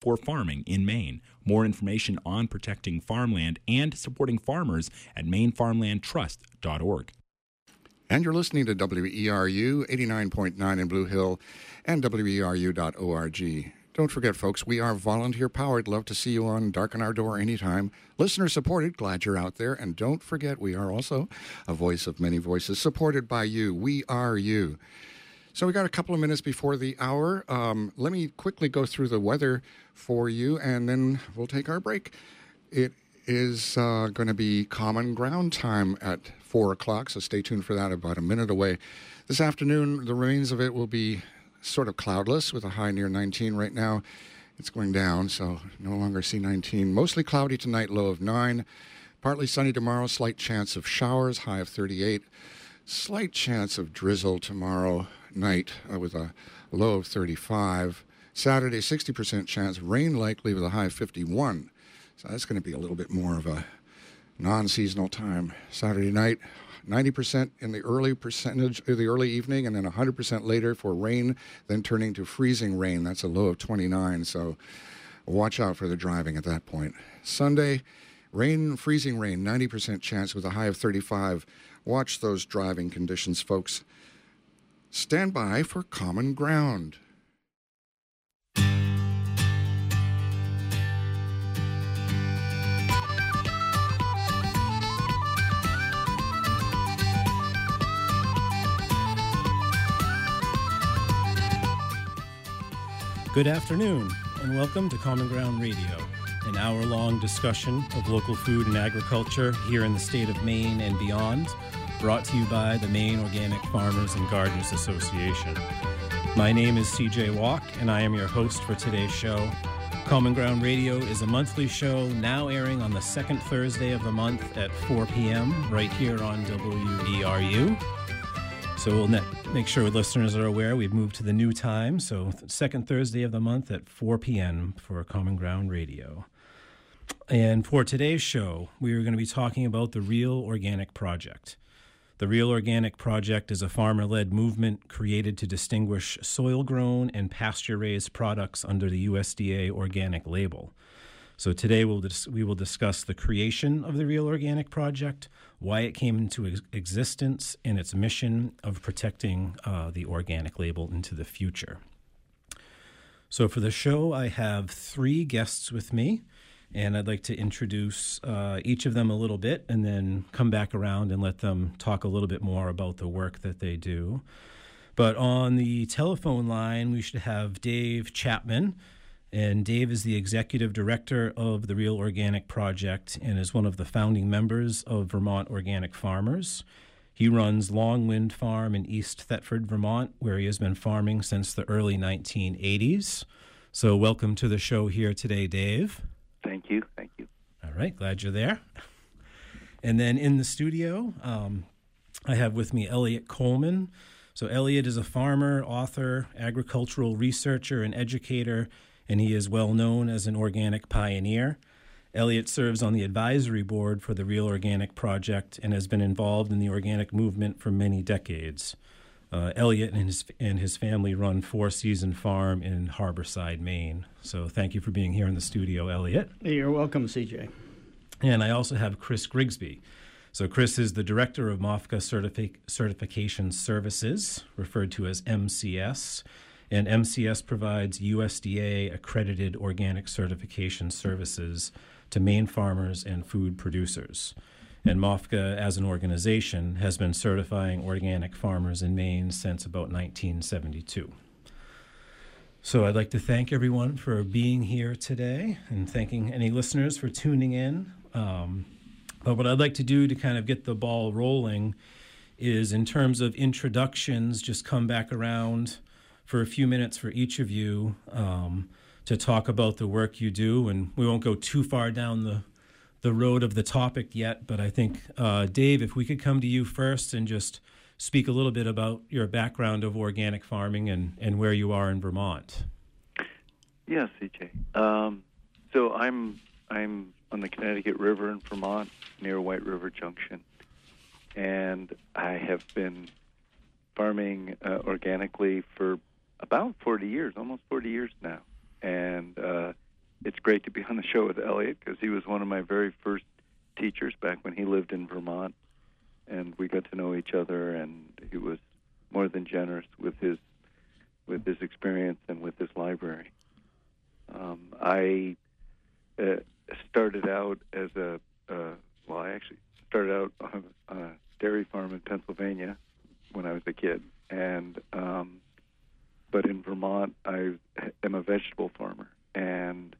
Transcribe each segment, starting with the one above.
for farming in Maine. More information on protecting farmland and supporting farmers at mainefarmlandtrust.org. And you're listening to WERU 89.9 in Blue Hill and WERU.org. Don't forget, folks, we are volunteer powered. Love to see you on Darken Our Door anytime. Listener supported. Glad you're out there. And don't forget, we are also a voice of many voices, supported by you. We are you. So we got a couple of minutes before the hour. Um, let me quickly go through the weather for you, and then we'll take our break. It is uh, going to be common ground time at four o'clock, so stay tuned for that. About a minute away. This afternoon, the remains of it will be sort of cloudless with a high near 19 right now. It's going down, so no longer see 19. Mostly cloudy tonight, low of 9. Partly sunny tomorrow, slight chance of showers, high of 38. Slight chance of drizzle tomorrow night uh, with a low of 35. Saturday, 60% chance, rain likely with a high of 51. So that's going to be a little bit more of a non seasonal time. Saturday night, 90% in the early percentage the early evening, and then 100% later for rain, then turning to freezing rain. That's a low of 29. So watch out for the driving at that point. Sunday, rain, freezing rain, 90% chance with a high of 35. Watch those driving conditions, folks. Stand by for common ground. Good afternoon, and welcome to Common Ground Radio, an hour long discussion of local food and agriculture here in the state of Maine and beyond, brought to you by the Maine Organic Farmers and Gardeners Association. My name is CJ Walke, and I am your host for today's show. Common Ground Radio is a monthly show now airing on the second Thursday of the month at 4 p.m. right here on WERU. So we'll net, make sure listeners are aware we've moved to the new time. So second Thursday of the month at 4 p.m. for Common Ground Radio. And for today's show, we are going to be talking about the Real Organic Project. The Real Organic Project is a farmer led movement created to distinguish soil grown and pasture raised products under the USDA organic label. So today we'll dis- we will discuss the creation of the Real Organic Project, why it came into ex- existence, and its mission of protecting uh, the organic label into the future. So for the show, I have three guests with me, and I'd like to introduce uh, each of them a little bit, and then come back around and let them talk a little bit more about the work that they do. But on the telephone line, we should have Dave Chapman. And Dave is the executive director of the Real Organic Project and is one of the founding members of Vermont Organic Farmers. He runs Long Wind Farm in East Thetford, Vermont, where he has been farming since the early 1980s. So, welcome to the show here today, Dave. Thank you. Thank you. All right, glad you're there. And then in the studio, um, I have with me Eliot Coleman. So, Eliot is a farmer, author, agricultural researcher, and educator and he is well known as an organic pioneer. Eliot serves on the advisory board for the Real Organic Project and has been involved in the organic movement for many decades. Uh, Eliot and his and his family run Four Season Farm in Harborside, Maine. So thank you for being here in the studio, Eliot. You're welcome, CJ. And I also have Chris Grigsby. So Chris is the director of Certific- Certification Services, referred to as MCS and MCS provides USDA accredited organic certification services to Maine farmers and food producers. And MOFGA, as an organization, has been certifying organic farmers in Maine since about 1972. So I'd like to thank everyone for being here today and thanking any listeners for tuning in. Um, but what I'd like to do to kind of get the ball rolling is, in terms of introductions, just come back around for a few minutes for each of you um, to talk about the work you do. And we won't go too far down the, the road of the topic yet, but I think, uh, Dave, if we could come to you first and just speak a little bit about your background of organic farming and, and where you are in Vermont. Yes, CJ. Um, so I'm I'm on the Connecticut River in Vermont, near White River Junction, and I have been farming uh, organically for about 40 years, almost 40 years now. And uh, great to be on the show with Eliot because he was one of my very first teachers back when he lived in Vermont, and we got to know each other. And he was more than generous with his with his experience and with his library. Um, I uh, started out as a uh, well, I actually started out on, on a dairy farm in Pennsylvania when I was a kid, and um, but in Vermont, I am a vegetable farmer, and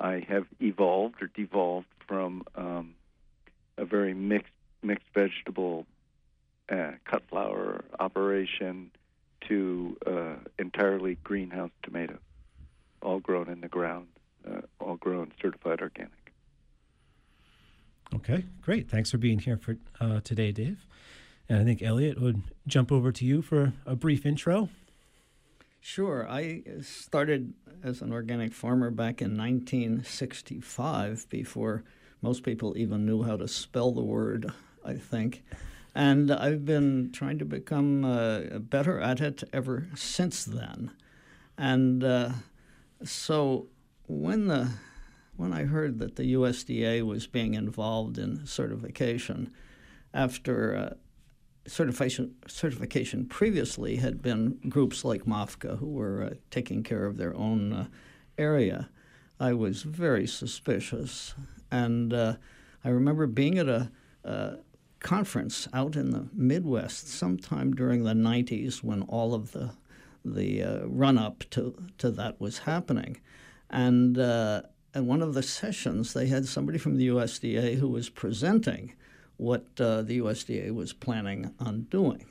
I have evolved or devolved from um, a very mixed mixed vegetable uh, cut flower operation to uh, entirely greenhouse tomatoes, all grown in the ground, uh, all grown certified organic. Okay, great. Thanks for being here for uh, today, Dave. And I think Eliot would jump over to you for a brief intro. Sure. I started as an organic farmer back in 1965 before most people even knew how to spell the word, I think. And I've been trying to become uh, better at it ever since then. And uh, so when the when I heard that the USDA was being involved in certification after uh, certification certification previously had been groups like MOFGA who were uh, taking care of their own uh, area. I was very suspicious, and uh, I remember being at a, a, conference out in the Midwest sometime during the '90s when all of the the uh, run up to to that was happening, and. Uh, at one of the sessions, they had somebody from the USDA who was presenting what uh, the USDA was planning on doing.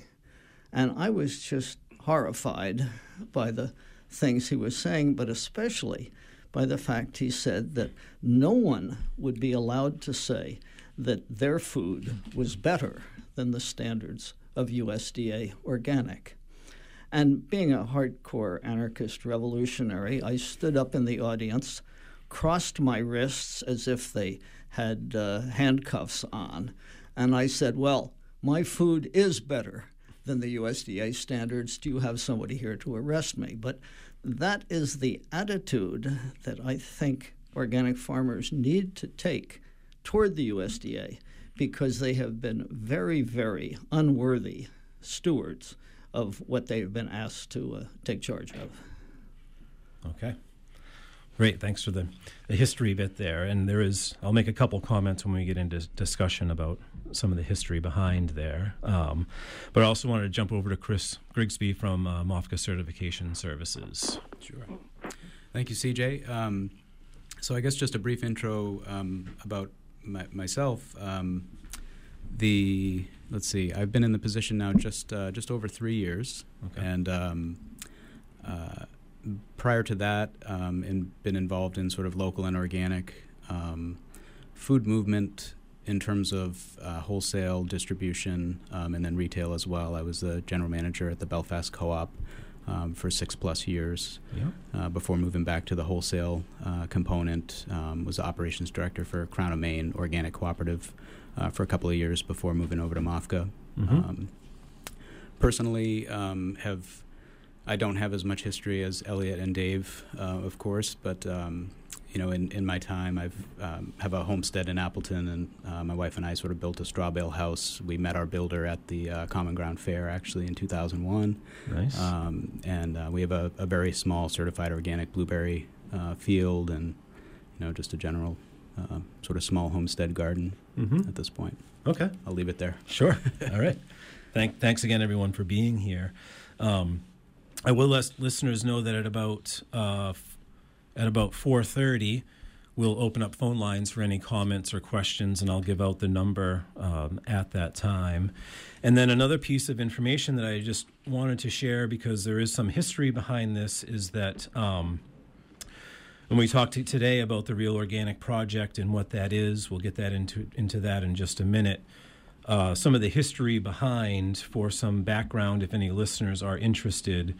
And I was just horrified by the things he was saying, but especially by the fact he said that no one would be allowed to say that their food was better than the standards of USDA organic. And being a hardcore anarchist revolutionary, I stood up in the audience, crossed my wrists as if they had uh, handcuffs on, and I said, Well, my food is better than the USDA standards. Do you have somebody here to arrest me? But that is the attitude that I think organic farmers need to take toward the USDA because they have been very, very unworthy stewards of what they've been asked to uh, take charge of. Okay. Great. Thanks for the, the history bit there. And there is, I'll make a couple comments when we get into discussion about some of the history behind there. Um, but I also wanted to jump over to Chris Grigsby from uh, MOFGA Certification Services. Sure. Thank you, CJ. Um, so I guess just a brief intro um, about my, myself. Um, the let's see, I've been in the position now just uh, just over three years, okay. and um, uh, prior to that, um, and been involved in sort of local and organic um, food movement in terms of uh, wholesale distribution um, and then retail as well. I was the general manager at the Belfast Co-op um, for six plus years uh, before moving back to the wholesale uh, component. Um, was the operations director for Crown of Maine Organic Cooperative uh, for a couple of years before moving over to MOFGA. Mm-hmm. Um, personally, um, have I don't have as much history as Eliot and Dave, uh, of course, but um, you know, in, in my time, I've um, have a homestead in Appleton, and uh, my wife and I sort of built a straw bale house. We met our builder at the uh, Common Ground Fair, actually, in 2001. Nice. Um, and uh, we have a, a, very small certified organic blueberry uh, field, and you know, just a general uh, sort of small homestead garden mm-hmm. at this point. Okay, I'll leave it there. Sure. All right. Thank, thanks again, everyone, for being here. Um, I will let listeners know that at about uh, at about 4.30, we'll open up phone lines for any comments or questions, and I'll give out the number um, at that time. And then another piece of information that I just wanted to share because there is some history behind this is that um, when we talked to today about the Real Organic Project and what that is, we'll get that into into that in just a minute. Uh, some of the history behind, for some background, if any listeners are interested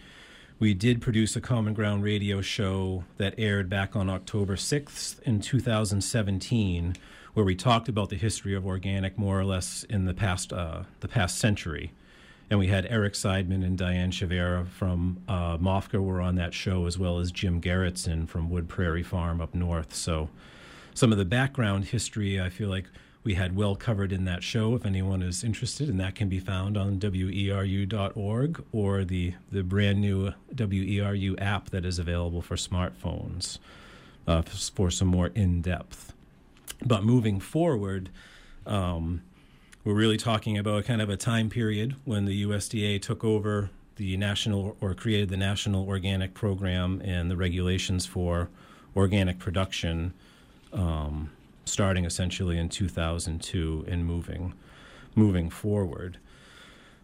we did produce a Common Ground radio show that aired back on October 6th in 2017, where we talked about the history of organic more or less in the past uh, the past century. and we had Eric Sideman and Diane Schivera from uh, MOFGA were on that show, as well as Jim Gerritsen from Wood Prairie Farm up north. So, some of the background history I feel like we had well covered in that show. If anyone is interested, and that can be found on weru.org or the the brand new WERU app that is available for smartphones uh, for some more in depth. But moving forward. Um, we're really talking about kind of a time period when the USDA took over the national or created the National Organic Program and the regulations for organic production, um, starting essentially in 2002 and moving moving forward.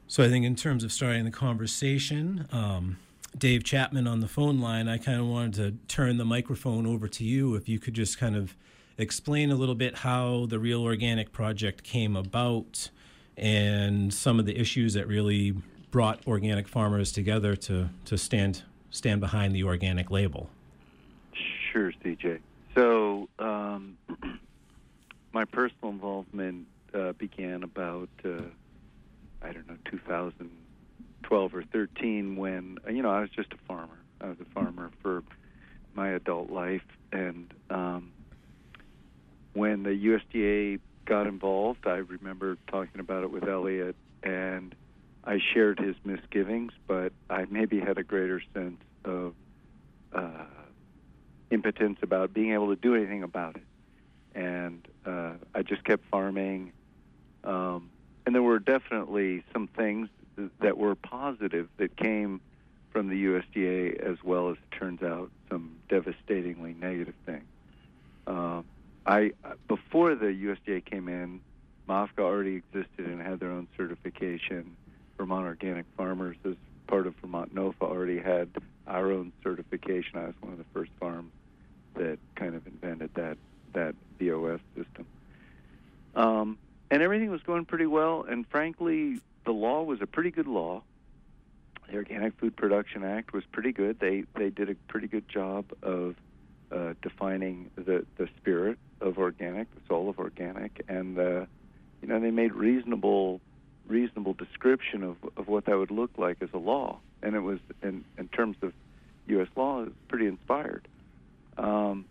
So I think in terms of starting the conversation, um, Dave Chapman on the phone line, I kind of wanted to turn the microphone over to you. If you could just kind of explain a little bit how the Real Organic Project came about and some of the issues that really brought organic farmers together to, to stand stand behind the organic label. Sure, CJ. So um, my personal involvement uh, began about uh, I don't know 2012 or 13 when you know I was just a farmer. I was a farmer for my adult life, and um, when the USDA got involved, I remember talking about it with Eliot, and I shared his misgivings, but I maybe had a greater sense of uh, impotence about being able to do anything about it. And uh, I just kept farming. Um, and there were definitely some things that were positive that came from the USDA, as well as it turns out some devastatingly negative things. Um, I before the USDA came in, MOFGA already existed and had their own certification. Vermont Organic Farmers, as part of Vermont NOFA, already had our own certification. I was one of the first farms that kind of invented that that VOS system. Um, and everything was going pretty well. And frankly, the law was a pretty good law. The Organic Food Production Act was pretty good. They they did a pretty good job of uh, defining the the spirit of organic, the soul of organic, and uh, you know they made reasonable reasonable description of of what that would look like as a law, and it was in in terms of U.S. law, it was pretty inspired. Um,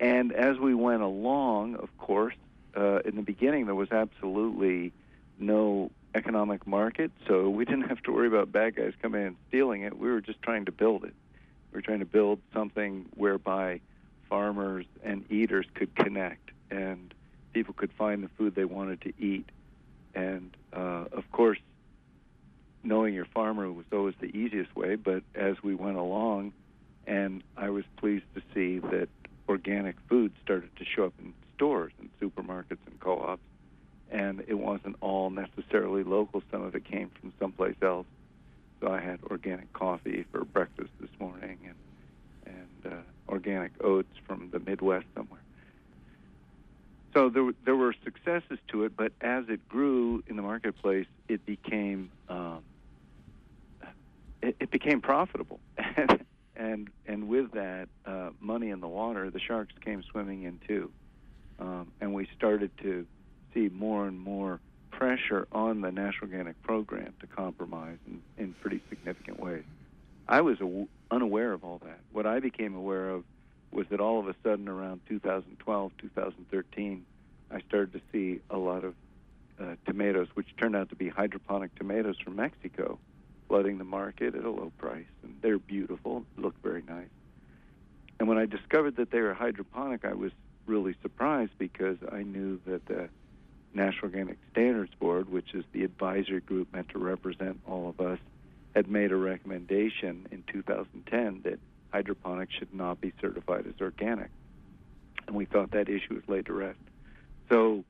and as we went along, of course, uh, in the beginning there was absolutely no economic market, so we didn't have to worry about bad guys coming in and stealing it. We were just trying to build it. We were trying to build something whereby farmers and eaters could connect and people could find the food they wanted to eat. And uh, of course, knowing your farmer was always the easiest way, but as we went along, and I was pleased to see that organic food started to show up in stores and supermarkets and co ops, and it wasn't all necessarily local, some of it came from someplace else. So I had organic coffee for breakfast this morning and and uh, organic oats from the Midwest somewhere. So there, there were successes to it, but as it grew in the marketplace, it became um, it, it, became profitable, and and with that uh, money in the water, the sharks came swimming in too, um, and we started to see more and more pressure on the National Organic Program to compromise in, in pretty significant ways. I was unaware of all that. What I became aware of was that all of a sudden around 2012, 2013, I started to see a lot of uh, tomatoes, which turned out to be hydroponic tomatoes from Mexico, flooding the market at a low price. And they're beautiful, look very nice. And when I discovered that they were hydroponic, I was really surprised because I knew that the National Organic Standards Board, which is the advisory group meant to represent all of us, had made a recommendation in 2010 that hydroponics should not be certified as organic. And we thought that issue was laid to rest. So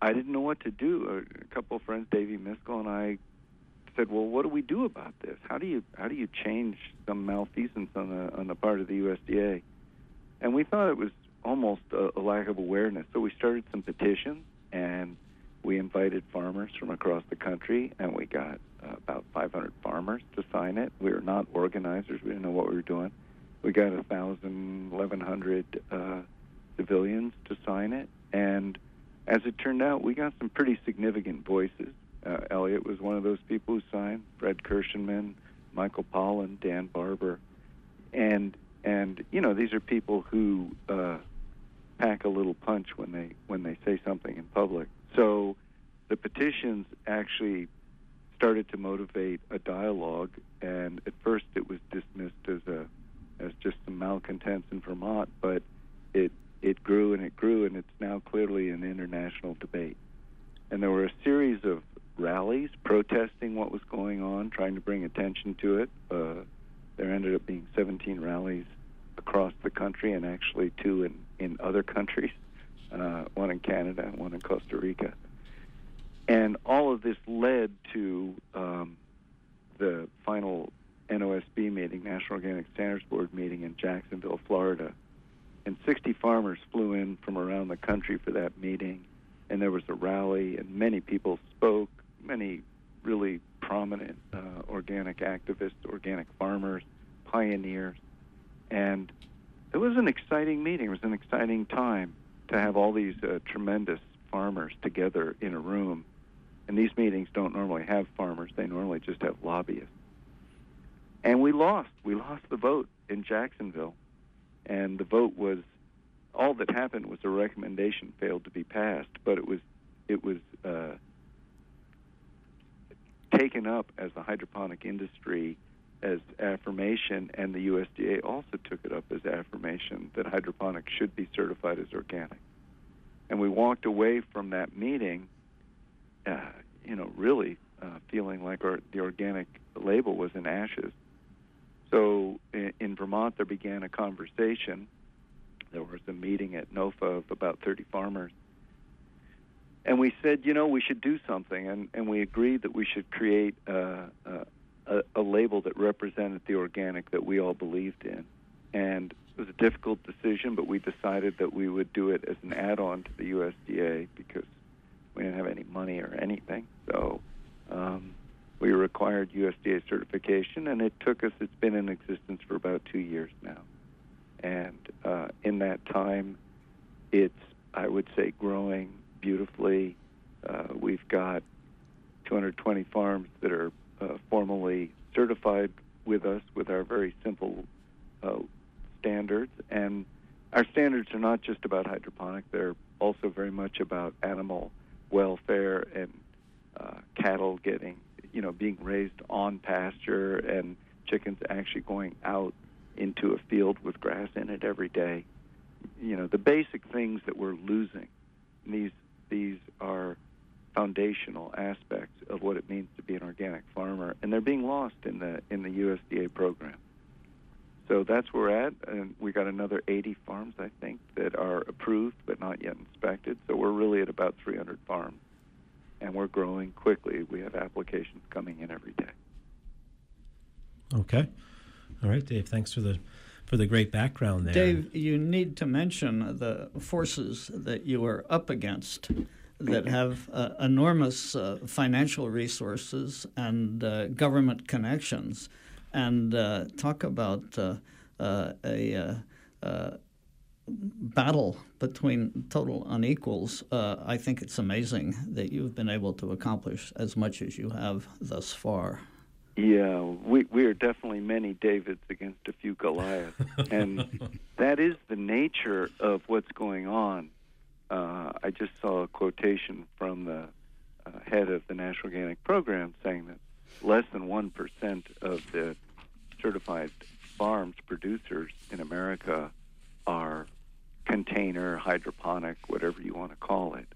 I didn't know what to do. A couple of friends, Davey Miskell and I, said, "Well, what do we do about this? How do you how do you change some malfeasance on the on the part of the USDA?" And we thought it was almost a, a lack of awareness. So we started some petitions, and we invited farmers from across the country, and we got uh, about 500 farmers to sign it. We were not organizers; we didn't know what we were doing. We got a thousand, eleven hundred uh, civilians to sign it, and as it turned out, we got some pretty significant voices. Uh, Elliot was one of those people who signed. Fred Kirschenman, Michael Pollan, Dan Barber, and and you know these are people who uh, pack a little punch when they when they say something in public. So the petitions actually started to motivate a dialogue, and at first it was dismissed as a as just some malcontents in Vermont, but it it grew and it grew, and it's now clearly an international debate. And there were a series of rallies protesting what was going on, trying to bring attention to it. Uh, there ended up being 17 rallies across the country, and actually two in in other countries, uh, one in Canada and one in Costa Rica. And all of this led to um, the final NOSB meeting, National Organic Standards Board meeting in Jacksonville, Florida. And 60 farmers flew in from around the country for that meeting. And there was a rally, and many people spoke, many really prominent uh, organic activists, organic farmers, pioneers. And it was an exciting meeting. It was an exciting time to have all these uh, tremendous farmers together in a room. And these meetings don't normally have farmers, they normally just have lobbyists. And we lost. We lost the vote in Jacksonville. And the vote was all that happened was a recommendation failed to be passed, but it was it was uh, taken up as the hydroponic industry as affirmation, and the USDA also took it up as affirmation that hydroponics should be certified as organic. And we walked away from that meeting, uh, you know, really uh, feeling like our, the organic label was in ashes. So in, in Vermont, there began a conversation. There was a meeting at NOFA of about 30 farmers. And we said, you know, we should do something. And, and we agreed that we should create uh, uh, a, a label that represented the organic that we all believed in. And it was a difficult decision, but we decided that we would do it as an add-on to the USDA because we didn't have any money or anything. So um, we required USDA certification, and it took us. It's been in existence for about two years now, and uh, in that time, it's I would say growing beautifully. Uh, we've got 220 farms that are uh, formally certified with us with our very simple uh, standards. And our standards are not just about hydroponic, they're also very much about animal welfare and uh, cattle getting, you know, being raised on pasture and chickens actually going out into a field with grass in it every day. You know, the basic things that we're losing. These these are foundational aspects of what it means to be an organic farmer, and they're being lost in the in the USDA program. So that's where we're at, and we got another 80 farms, I think, that are approved but not yet inspected. So we're really at about 300 farms, and we're growing quickly. We have applications coming in every day. Okay, all right, Dave. Thanks for the for the great background there. Dave, you need to mention the forces that you are up against that have uh, enormous uh, financial resources and uh, government connections, and uh, talk about uh, uh, a battle between total unequals. I think it's amazing that you've been able to accomplish as much as you have thus far. Yeah, we we are definitely many Davids against a few Goliaths, and that is the nature of what's going on uh, I just saw a quotation from the uh, head of the National Organic Program saying that less than 1% of the certified farms producers in America are container, hydroponic, whatever you want to call it.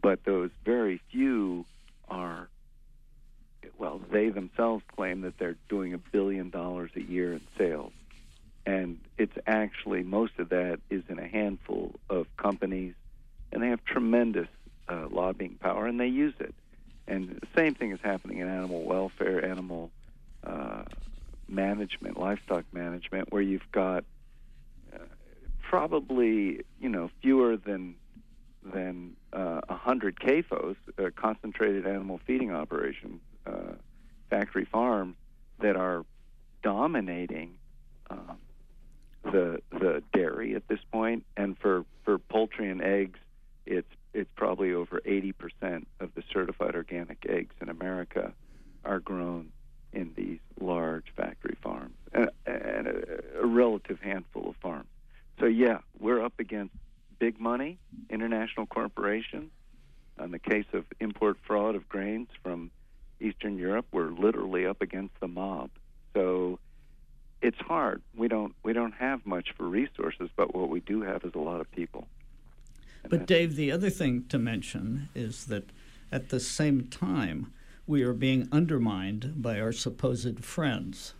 But those very few are, well, they themselves claim that they're doing a billion dollars a year in sales. And it's actually, most of that is in a handful of companies and they have tremendous uh, lobbying power, and they use it. And the same thing is happening in animal welfare, animal uh, management, livestock management, where you've got uh, probably you know fewer than than uh, 100 CAFOs, uh, concentrated animal feeding operations, uh, factory farms that are dominating um, the the dairy at this point, and for, for poultry and eggs, it's it's probably over 80 percent of the certified organic eggs in America are grown in these large factory farms and, and a, a relative handful of farms. So yeah, we're up against big money, international corporations. In the case of import fraud of grains from Eastern Europe, we're literally up against the mob. So it's hard. We don't we don't have much for resources, but what we do have is a lot of people. And but Dave, the other thing to mention is that at the same time, we are being undermined by our supposed friends.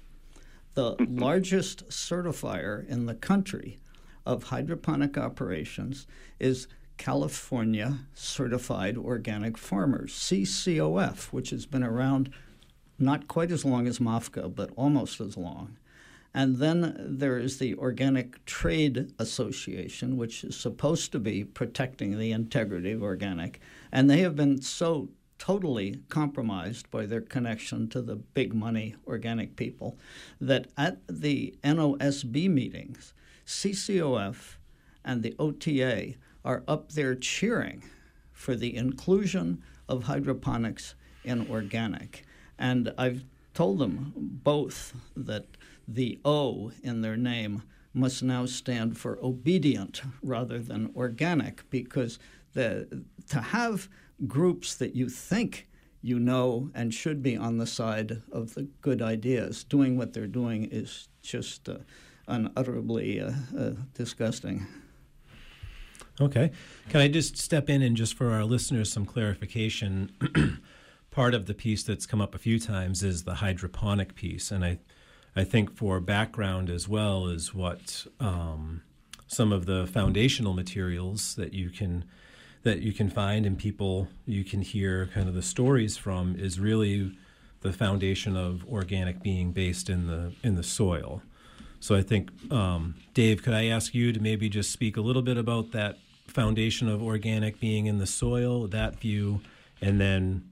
The largest certifier in the country of hydroponic operations is California Certified Organic Farmers, CCOF, which has been around not quite as long as MOFGA, but almost as long. And then there is the Organic Trade Association, which is supposed to be protecting the integrity of organic. And they have been so totally compromised by their connection to the big money organic people that at the NOSB meetings, CCOF and the OTA are up there cheering for the inclusion of hydroponics in organic. And I've told them both that the O in their name must now stand for obedient rather than organic because the, to have groups that you think you know and should be on the side of the good ideas doing what they're doing is just uh, unutterably uh, uh, disgusting. Okay. Can I just step in and just for our listeners some clarification? Part of the piece that's come up a few times is the hydroponic piece, and I, I think for background as well is what um, some of the foundational materials that you can that you can find and people you can hear kind of the stories from is really the foundation of organic being based in the in the soil. So I think, um, Dave, could I ask you to maybe just speak a little bit about that foundation of organic being in the soil, that view, and then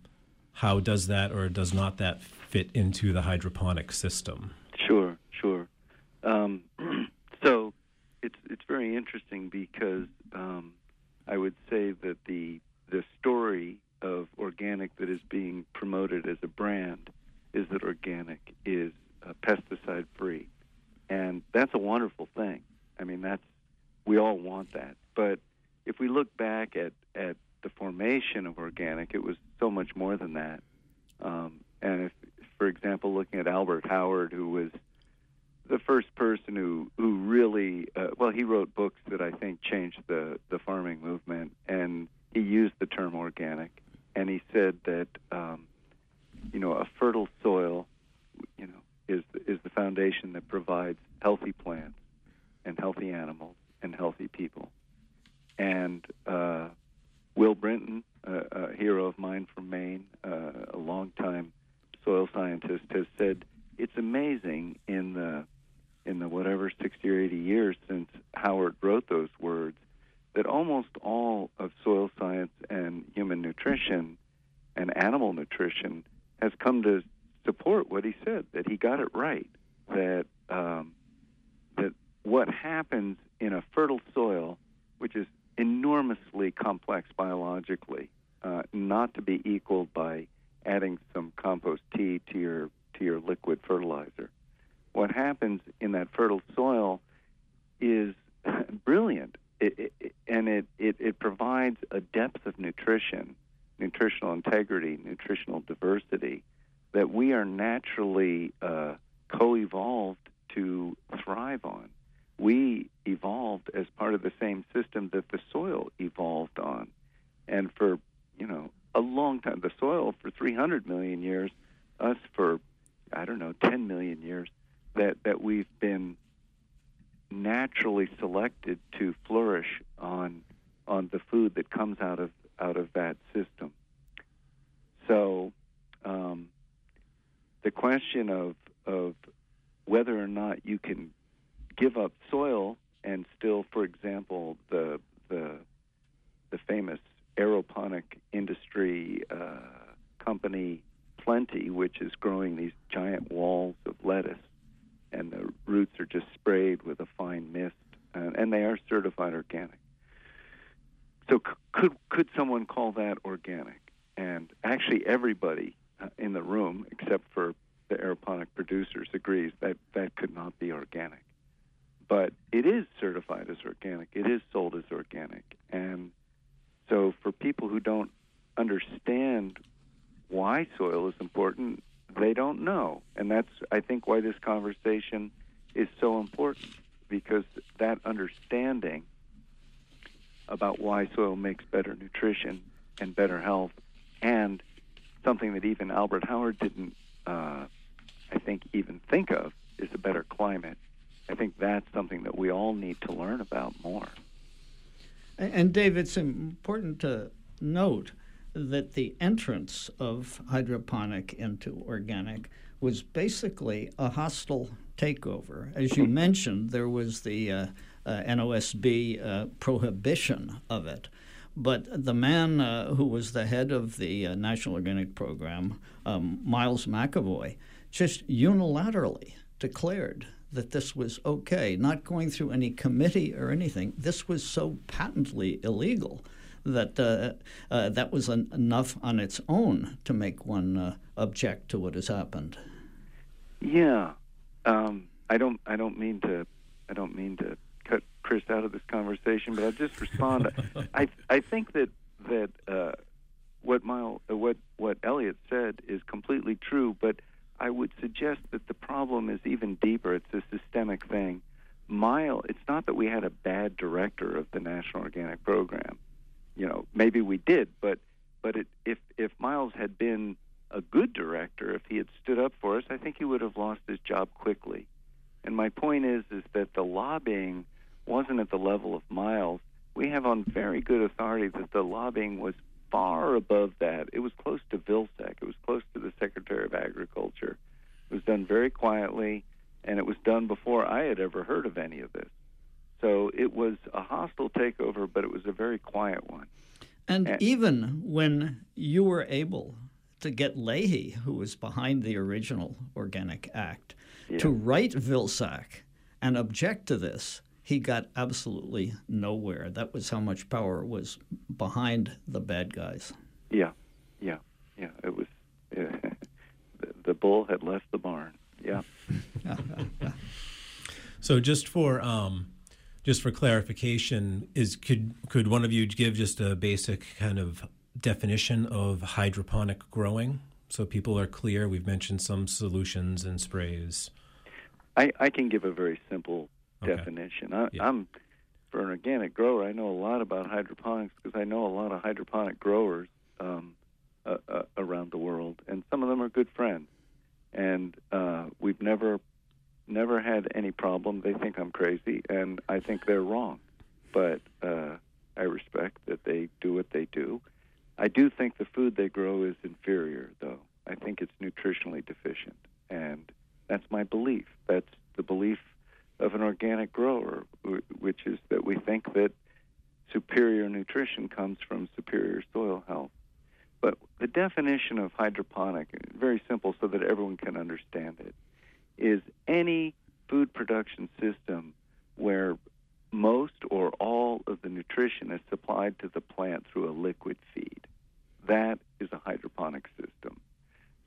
how does that or does not that fit into the hydroponic system? Sure, sure. Um, so it's it's very interesting because um, I would say that the the story of organic that is being promoted as a brand is that organic is uh, pesticide free. And that's a wonderful thing. I mean, that's we all want that. But if we look back at at the formation of organic, it was so much more than that. Um, and if, for example, looking at Albert Howard, who was the first person who who really uh, well, he wrote books that I think changed the the farming movement, and he used the term organic, and he said that um, you know a fertile soil, you know, is is the foundation that provides healthy plants and healthy animals and healthy people. And uh, Will Brinton, uh, a hero of mine from Maine, uh, a longtime soil scientist, has said it's amazing in the in the whatever 60 or 80 years since Howard wrote those words that almost all of soil science and human nutrition and animal nutrition has come to support what he said that he got it right that um, that what happens in a fertile soil, which is enormously complex biologically, uh, not to be equaled by adding some compost tea to your to your liquid fertilizer. What happens in that fertile soil is brilliant, it, it, and it, it it provides a depth of nutrition, nutritional integrity, nutritional diversity that we are naturally uh, co-evolved to thrive on. We evolved as part of the same system that the soil evolved on, and for you know a long time, the soil for 300 million years, us for I don't know 10 million years, that that we've been naturally selected to flourish on on the food that comes out of out of that system. So question of of whether or not you can give up soil and still, for example, the the the famous aeroponic industry uh, company Plenty, which is growing these giant walls of lettuce, and the roots are just sprayed with a fine mist, and, and they are certified organic. So c- could could someone call that organic? And actually, everybody uh, in the room, except for the aeroponic producers, agrees that that could not be organic. but it is certified as organic. It is sold as organic, and so for people who don't understand why soil is important, they don't know, and that's I think why this conversation is so important because that understanding about why soil makes better nutrition and better health, and something that even Albert Howard didn't, uh, I think, even think of is a better climate. I think that's something that we all need to learn about more. And Dave, it's important to note that the entrance of hydroponic into organic was basically a hostile takeover. As you mentioned, there was the uh, uh, NOSB uh, prohibition of it. But the man uh, who was the head of the uh, National Organic Program, um, Miles McEvoy, just unilaterally declared that this was okay, not going through any committee or anything. This was so patently illegal that uh, uh, that was an, enough on its own to make one uh, object to what has happened. Yeah, um, I don't. I don't mean to. I don't mean to cut Chris out of this conversation, but I'll just respond. I I think that that uh, what Mile what what Eliot said is completely true, but I would suggest that the problem is even deeper. It's a systemic thing. Mile, it's not that we had a bad director of the National Organic Program. You know, maybe we did, but but it, if if Miles had been a good director, if he had stood up for us, I think he would have lost his job quickly. And my point is is that the lobbying wasn't at the level of Miles. We have on very good authority that the lobbying was far above that. It was close to Vilsack. It was close to the Secretary of Agriculture. It was done very quietly, and it was done before I had ever heard of any of this. So it was a hostile takeover, but it was a very quiet one. And, and even when you were able to get Leahy, who was behind the original Organic Act, yeah. to write Vilsack and object to this, he got absolutely nowhere. That was how much power was behind the bad guys. Yeah, yeah, yeah. It was uh, the, the bull had left the barn. Yeah. so just for um, just for clarification, is could could one of you give just a basic kind of definition of hydroponic growing so people are clear? We've mentioned some solutions and sprays. I, I can give a very simple okay. definition. I, yeah. I'm for an organic grower. I know a lot about hydroponics because I know a lot of hydroponic growers um, uh, uh, around the world, and some of them are good friends. And uh, we've never never had any problem. They think I'm crazy, and I think they're wrong. But uh, I respect that they do what they do. I do think the food they grow is inferior, though. I think it's nutritionally deficient, and that's my belief. That's the belief of an organic grower, which is that we think that superior nutrition comes from superior soil health. But the definition of hydroponic, very simple so that everyone can understand it, is any food production system where most or all of the nutrition is supplied to the plant through a liquid feed. That is a hydroponic system.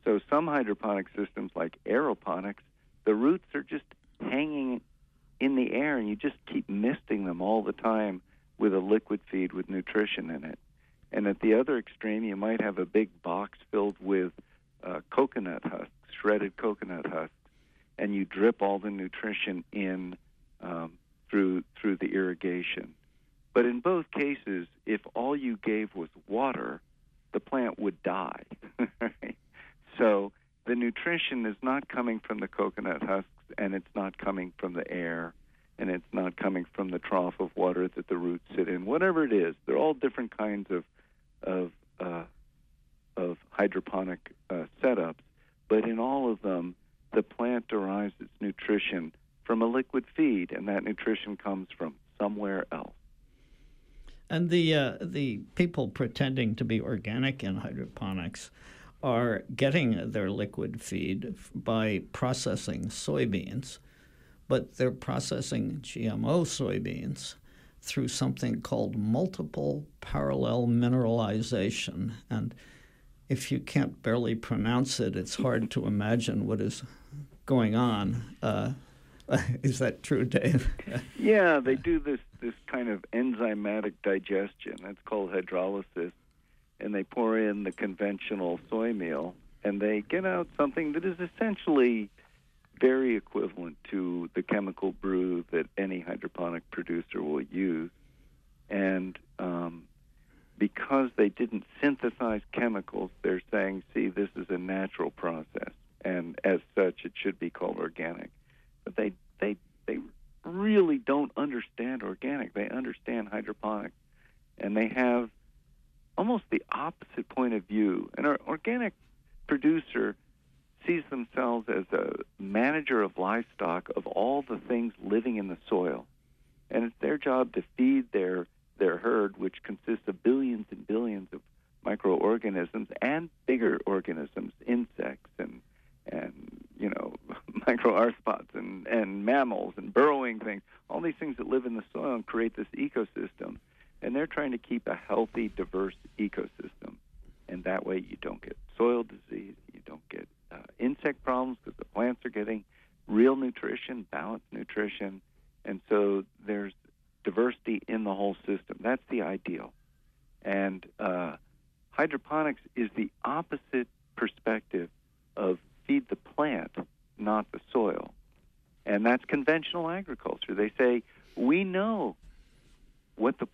So some hydroponic systems like aeroponics, the roots are just hanging in the air and you just keep misting them all the time with a liquid feed with nutrition in it. And at the other extreme, you might have a big box filled with uh, coconut husks, shredded coconut husks, and you drip all the nutrition in um, through through the irrigation. But in both cases, if all you gave was water, the plant would die. so the nutrition is not coming from the coconut husks, and it's not coming from the air, and it's not coming from the trough of water that the roots sit in. Whatever it is, they're all different kinds of of uh, of hydroponic uh, setups, but in all of them, the plant derives its nutrition from a liquid feed, and that nutrition comes from somewhere else. And the uh, the people pretending to be organic in hydroponics are getting their liquid feed by processing soybeans, but they're processing GMO soybeans through something called multiple parallel mineralization. And if you can't barely pronounce it, it's hard to imagine what is going on. Uh, Is that true, Dave? yeah, they do this this kind of enzymatic digestion. That's called hydrolysis, and they pour in the conventional soy meal, and they get out something that is essentially very equivalent to the chemical brew that any hydroponic producer will use. And um, because they didn't synthesize chemicals, they're saying, see, this is a natural process, and as such, it should be called organic. But they they they really don't understand organic. They understand hydroponic, and they have almost the opposite point of view. An organic producer sees themselves as a manager of livestock of all the things living in the soil. And it's their job to feed their, their herd, which consists of billions and billions of microorganisms and bigger organisms, insects and and you know microarthropods and and mammals and burrowing things, all these things that live in the soil and create this ecosystem. And they're trying to keep a healthy, diverse ecosystem, and that way you don't get soil disease, you don't get uh, insect problems because the plants are getting real nutrition, balanced nutrition, and so there's diversity in the whole system. That's the ideal. And uh, hydroponics is the opposite perspective of feed the plant, not the soil. And that's conventional agriculture. They say, we know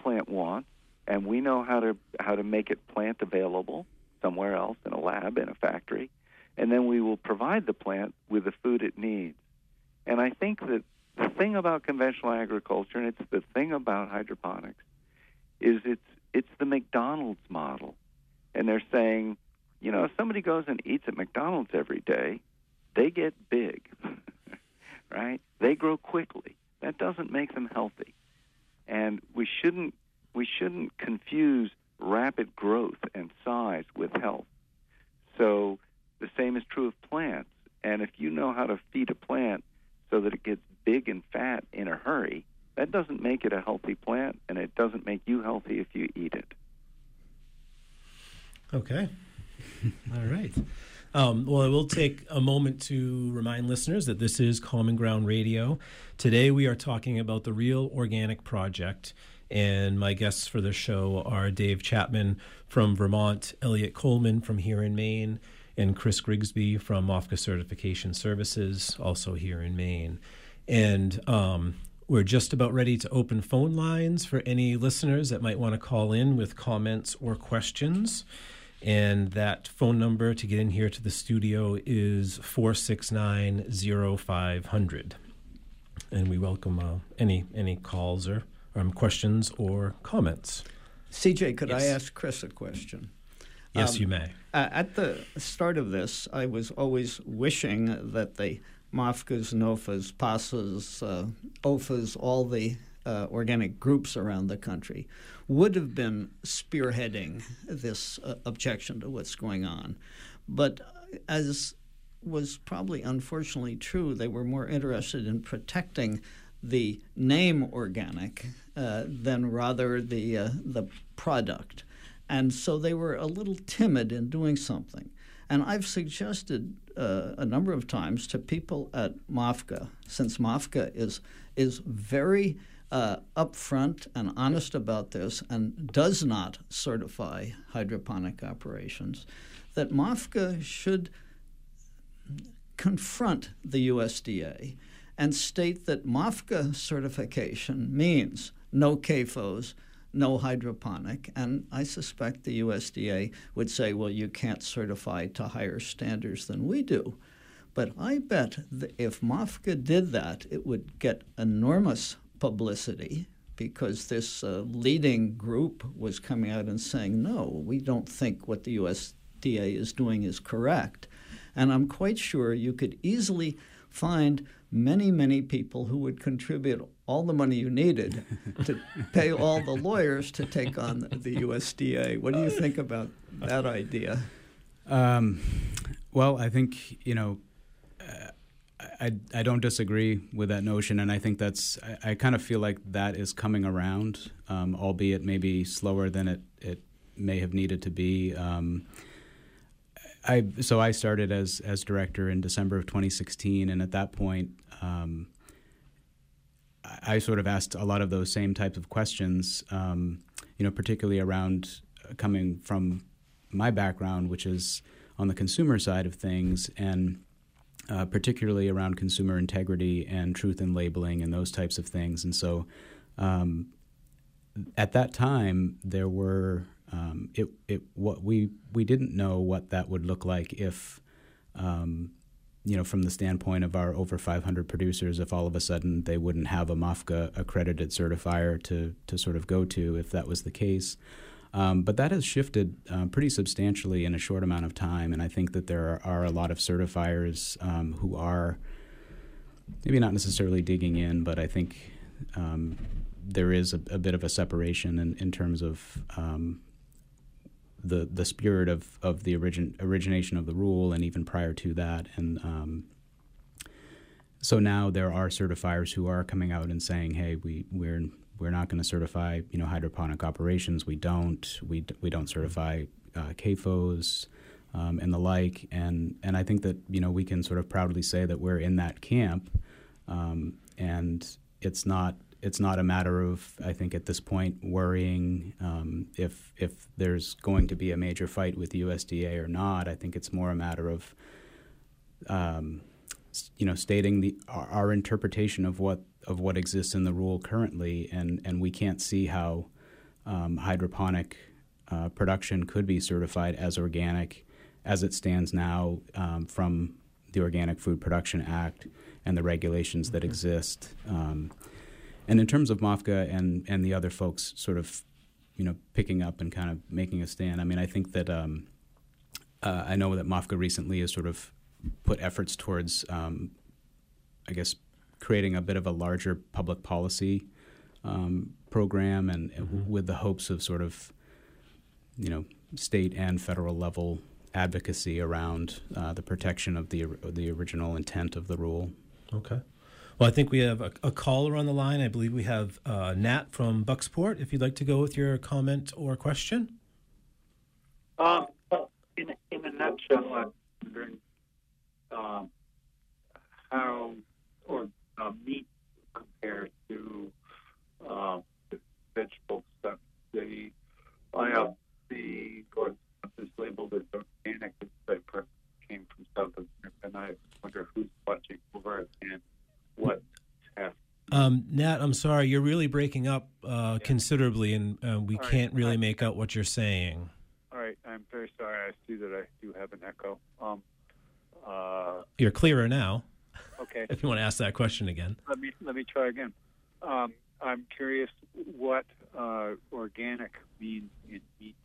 plant wants, and we know how to how to make it plant available somewhere else in a lab in a factory and then we will provide the plant with the food it needs. And I think that the thing about conventional agriculture, and it's the thing about hydroponics, is it's it's the McDonald's model. And they're saying, you know, if somebody goes and eats at McDonald's every day, they get big, right? They grow quickly. That doesn't make them healthy. And we shouldn't we shouldn't confuse rapid growth and size with health. So the same is true of plants. And if you know how to feed a plant so that it gets big and fat in a hurry, that doesn't make it a healthy plant, and it doesn't make you healthy if you eat it. Okay. All right. Um, well, I will take to remind listeners that this is Common Ground Radio. Today we are talking about the Real Organic Project, and my guests for the show are Dave Chapman from Vermont, Eliot Coleman from here in Maine, and Chris Grigsby from MOFGA Certification Services, also here in Maine. And um, we're just about ready to open phone lines for any listeners that might want to call in with comments or questions. And that phone number to get in here to the studio is 469 0500. And we welcome uh, any, any calls or um, questions or comments. CJ, could yes. I ask Chris a question? Yes, um, you may. at the start of this, I was always wishing that the MOFGAs, NOFAs, PASAs, uh, OFAs, all the uh, organic groups around the country would have been spearheading this uh, objection to what's going on. But as was probably unfortunately true, they were more interested in protecting the name organic uh, than rather the uh, the product. And so they were a little timid in doing something. And I've suggested uh, a number of times to people at MOFGA, since MOFGA is, is very uh, upfront and honest about this and does not certify hydroponic operations, that MOFGA should confront the USDA and state that MOFGA certification means no CAFOs, no hydroponic. And I suspect the USDA would say, well, you can't certify to higher standards than we do. But I bet that if MOFGA did that, it would get enormous publicity because this uh, leading group was coming out and saying, no, we don't think what the USDA is doing is correct. And I'm quite sure you could easily find many, many people who would contribute all the money you needed to pay all the lawyers to take on the USDA. What do you think about that idea? Um, well, I think you know. I, I don't disagree with that notion, and I think that's I, I kind of feel like that is coming around, um, albeit maybe slower than it, it may have needed to be. Um, I so I started as as director in December of 2016, and at that point, um, I sort of asked a lot of those same types of questions, um, you know, particularly around uh, coming from my background, which is on the consumer side of things, and uh, particularly around consumer integrity and truth in labeling and those types of things. And so, um, at that time, there were um, it it what we we didn't know what that would look like if. Um, you know, from the standpoint of our over 500 producers, if all of a sudden they wouldn't have a MOFGA accredited certifier to to sort of go to, if that was the case, um, but that has shifted uh, pretty substantially in a short amount of time, and I think that there are, are a lot of certifiers um, who are maybe not necessarily digging in, but I think um, there is a, a, bit of a separation in, in terms of um, the the spirit of, of the origin, origination of the rule, and even prior to that, and um, so now there are certifiers who are coming out and saying, "Hey, we we're we're not going to certify, you know, hydroponic operations. We don't. We we don't certify uh, um, and the like. And and I think that you know we can sort of proudly say that we're in that camp. Um, and it's not it's not a matter of I think at this point worrying um, if if there's going to be a major fight with the USDA or not. I think it's more a matter of um, you know stating the our interpretation of what of what exists in the rule currently, and, and we can't see how um, hydroponic uh, production could be certified as organic as it stands now um, from the Organic Food Production Act and the regulations that mm-hmm. exist. Um, and in terms of MOFGA and, and the other folks sort of, you know, picking up and kind of making a stand, I mean, I think that um, uh, I know that MOFGA recently has sort of put efforts towards, um, I guess, creating a bit of a larger public policy um, program, and mm-hmm. with the hopes of sort of, you know, state and federal level advocacy around uh, the protection of the the original intent of the rule. Okay. Well, I think we have a, a caller on the line. I believe we have uh, Nat from Bucksport. If you'd like to go with your comment or question. Um, in, in a nutshell, I'm wondering um, how or uh, meat compared to uh, the vegetable stuff. They, I have the or is labeled as organic. That came from South America, and I wonder who's watching over it and what has. Um, Nat, I'm sorry, you're really breaking up uh, yeah. considerably, and uh, we All can't right. really make out what you're saying. All right, I'm very sorry. I see that I do have an echo. Um, uh, you're clearer now. Okay. if you want to ask that question again. Let me let me try again. Um, I'm curious what uh, organic means in meat,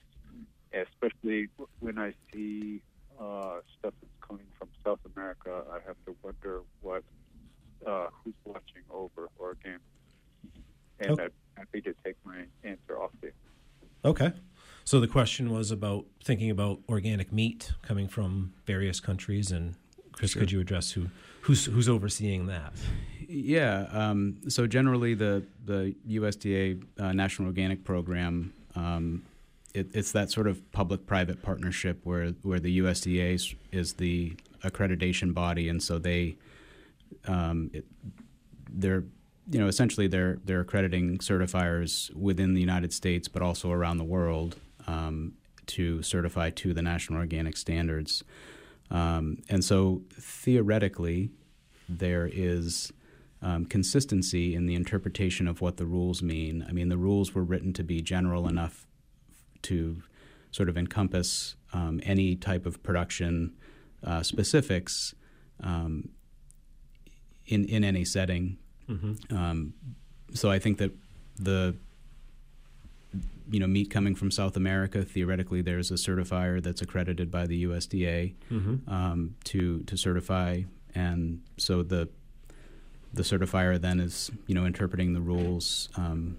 especially when I see uh, stuff that's coming from South America. I have to wonder what uh, who's watching over organic, and oh. I'm happy to take my answer off there. Okay. So the question was about thinking about organic meat coming from various countries, and Chris, sure. could you address who who's who's overseeing that? Yeah. Um, so generally, the the USDA uh, National Organic Program. Um, it, it's that sort of public-private partnership where, where the USDA is, is the accreditation body, and so they um, it, they're you know essentially they're they're accrediting certifiers within the United States, but also around the world um, to certify to the national organic standards. Um, and so theoretically, there is um, consistency in the interpretation of what the rules mean. I mean, the rules were written to be general enough to sort of encompass um, any type of production uh, specifics um, in in any setting. Mm-hmm. Um, so I think that the you know meat coming from South America, theoretically, there's a certifier that's accredited by the USDA mm-hmm. um, to to certify, and so the the certifier then is you know interpreting the rules um,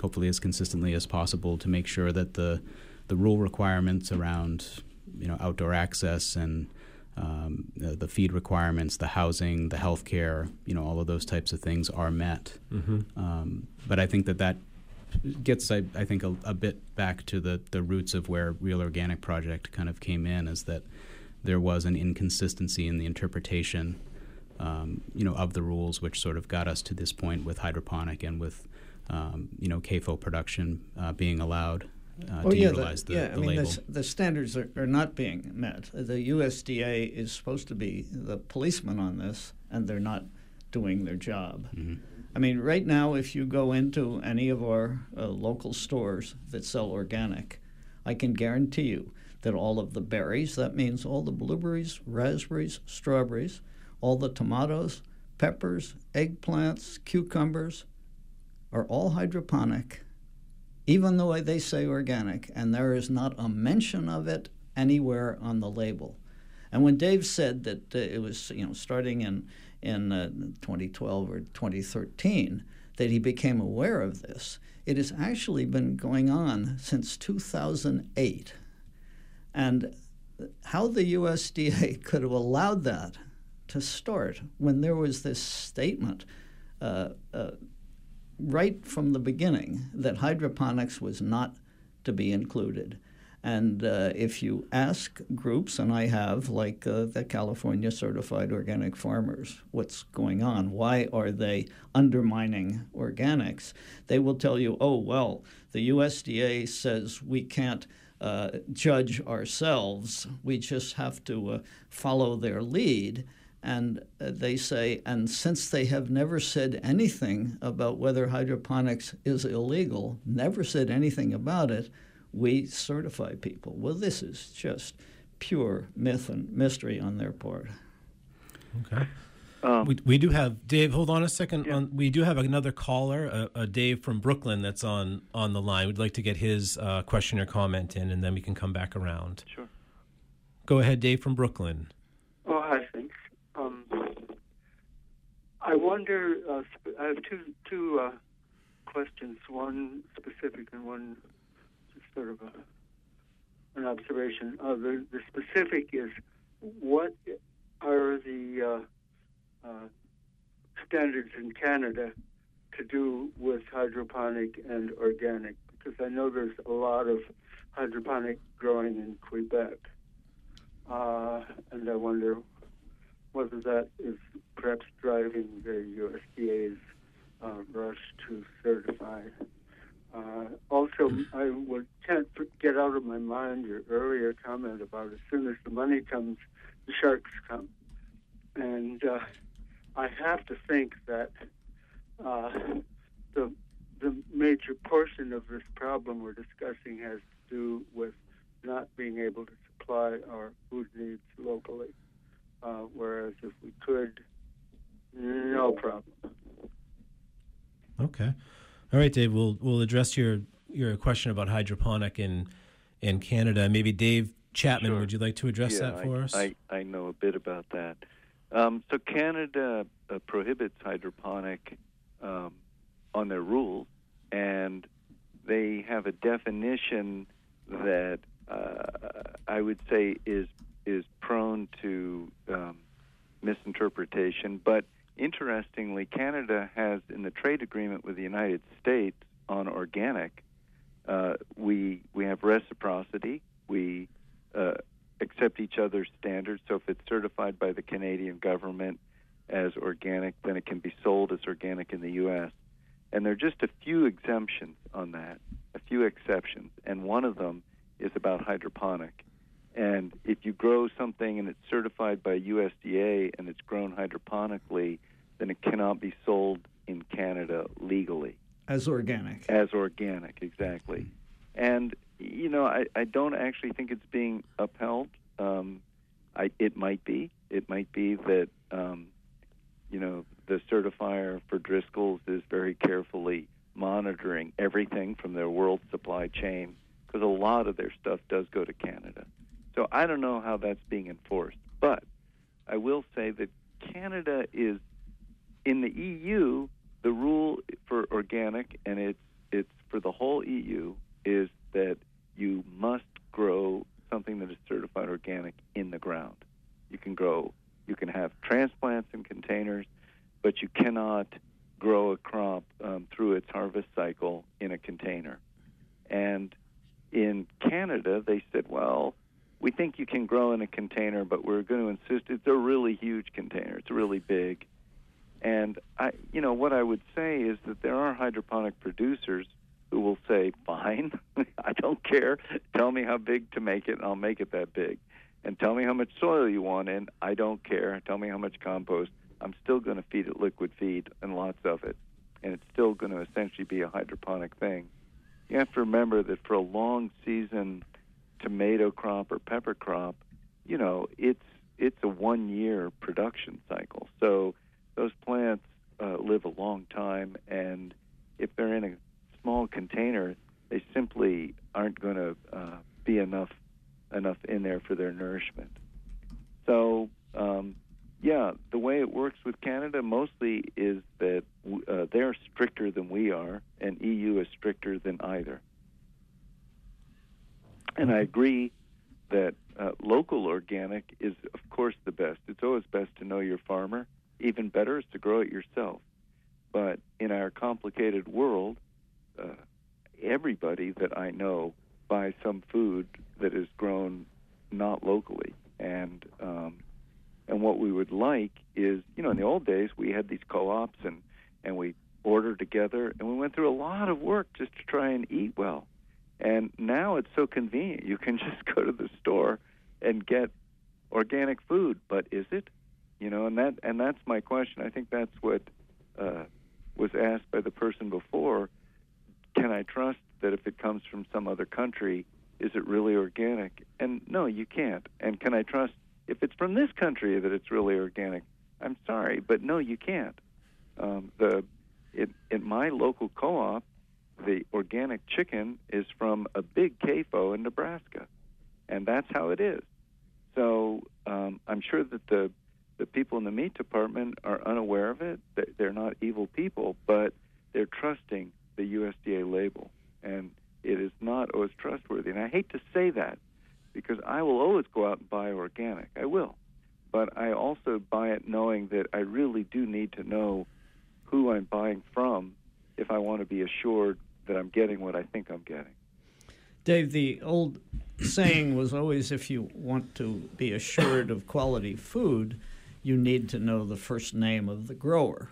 hopefully as consistently as possible to make sure that the the rule requirements around you know outdoor access and um, the, the, feed requirements, the housing, the health care, you know, all of those types of things are met. Mm-hmm. Um, but I think that that gets, I, I think, a, a, bit back to the, the roots of where Real Organic Project kind of came in, is that there was an inconsistency in the interpretation um, you know, of the rules, which sort of got us to this point with hydroponic and with, um, you know, CAFO production uh, being allowed uh, oh, to yeah, utilize the, the, yeah. the I mean, label. the, the standards are, are not being met. The USDA is supposed to be the policeman on this, and they're not doing their job. Mhm. I mean, right now, if you go into any of our uh, local stores that sell organic, I can guarantee you that all of the berries, that means all the blueberries, raspberries, strawberries, all the tomatoes, peppers, eggplants, cucumbers, are all hydroponic, even though they say organic, and there is not a mention of it anywhere on the label. And when Dave said that uh, it was, you know, starting in in uh, 2012 or 2013 that he became aware of this, it has actually been going on since 2008. And how the USDA could have allowed that to start when there was this statement uh, uh, right from the beginning that hydroponics was not to be included. And uh, if you ask groups, and I have, like uh, the California Certified Organic Farmers, what's going on? Why are they undermining organics? They will tell you, oh, well, the USDA says we can't uh, judge ourselves, we just have to uh, follow their lead. And uh, they say, and since they have never said anything about whether hydroponics is illegal, never said anything about it, we certify people. Well, this is just pure myth and mystery on their part. Okay. Um, We, we do have Dave. Hold on a second. Yeah. On, we do have another caller, a, a Dave from Brooklyn, that's on on the line. We'd like to get his uh, question or comment in, and then we can come back around. Sure. Go ahead, Dave from Brooklyn. Oh, hi, thanks. Um, I wonder. Uh, sp- I have two two uh, questions. One specific and one just sort of a, an observation. Uh, the the specific is what are the uh, uh, standards in Canada to do with hydroponic and organic? Because I know there's a lot of hydroponic growing in Quebec, uh, and I wonder whether that is perhaps driving the USDA's uh, rush to certify. Uh, also, I would, can't get out of my mind your earlier comment about as soon as the money comes, the sharks come. And uh, I have to think that uh, the, the major portion of this problem we're discussing has to do with not being able to supply our food needs locally. Uh, whereas if we could, no problem. Okay. All right, Dave. We'll we'll address your your question about hydroponic in in Canada. Maybe Dave Chapman, Sure. would you like to address yeah, that for I, us? I, I know a bit about that. Um, so Canada uh, prohibits hydroponic um, on their rules, and they have a definition that uh, I would say is is prone to um, misinterpretation. But interestingly, Canada has in the trade agreement with the United States on organic, uh, we we have reciprocity. We uh, accept each other's standards. So if it's certified by the Canadian government as organic, then it can be sold as organic in the U.S. And there are just a few exemptions on that, a few exceptions, and one of them is about hydroponic. And if you grow something and it's certified by USDA and it's grown hydroponically, then it cannot be sold in Canada legally As organic. as organic, exactly. And you know, I, I don't actually think it's being upheld. Um, I, it might be. It might be that um, you know the certifier for Driscoll's is very carefully monitoring everything from their world supply chain because a lot of their stuff does go to Canada. So I don't know how that's being enforced, but I will say that Canada is in the EU. The rule for organic, and it's it's for the whole EU, is that you must grow something that is certified organic in the ground. You can grow, you can have transplants in containers, but you cannot grow a crop um, through its harvest cycle in a container. And in Canada, they said, well, we think you can grow in a container, but we're going to insist it's a really huge container. It's really big. And I, you know, what I would say is that there are hydroponic producers who will say, "Fine, I don't care. Tell me how big to make it, and I'll make it that big. And tell me how much soil you want in. I don't care. Tell me how much compost. I'm still going to feed it liquid feed and lots of it, and it's still going to essentially be a hydroponic thing. You have to remember that for a long season tomato crop or pepper crop, you know, it's it's a one year production cycle. So those plants uh, live a long time, and if they're in a small container, they simply aren't going to uh, be enough enough in there for their nourishment. So, um, yeah, the way it works with Canada mostly is that uh, they're stricter than we are, and EU is stricter than either. And I agree that uh, local organic is, of course, the best. It's always best to know your farmer. Even better is to grow it yourself. But in our complicated world, uh, everybody that I know buys some food that is grown not locally. And um, and what we would like is, you know, in the old days we had these co-ops and and we ordered together and we went through a lot of work just to try and eat well. And now it's so convenient. You can just go to the store and get organic food, but is it? You know, and that and that's my question. I think that's what uh, was asked by the person before. Can I trust that if it comes from some other country, is it really organic? And no, you can't. And can I trust if it's from this country that it's really organic? I'm sorry, but no, you can't. Um, the it, in my local co-op, the organic chicken is from a big CAFO in Nebraska, and that's how it is. So um, I'm sure that the the people in the meat department are unaware of it. They're not evil people, but they're trusting the USDA label, and it is not always trustworthy. And I hate to say that because I will always go out and buy organic. I will, but I also buy it knowing that I really do need to know who I'm buying from if I want to be assured that I'm getting what I think I'm getting. Dave, the old saying was always if you want to be assured of quality food, you need to know the first name of the grower,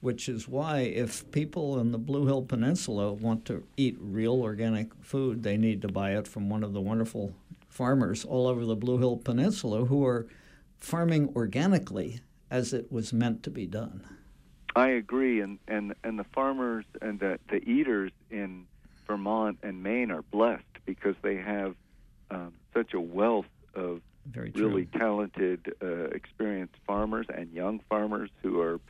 which is why if people in the Blue Hill Peninsula want to eat real organic food, they need to buy it from one of the wonderful farmers all over the Blue Hill Peninsula who are farming organically as it was meant to be done. I agree, and and and the farmers and the the eaters in Vermont and Maine are blessed because they have um, such a wealth of really talented, uh, experienced farmers and young farmers who are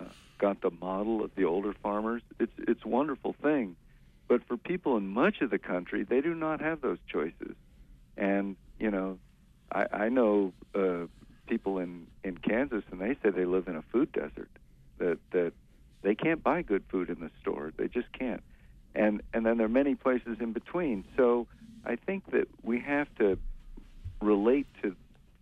uh, got the model of the older farmers. It's it's a wonderful thing, but for people in much of the country, they do not have those choices, and you know, I, I know uh, people in in Kansas, and they say they live in a food desert that that they can't buy good food in the store. They just can't. And and then there are many places in between. So I think that we have to relate to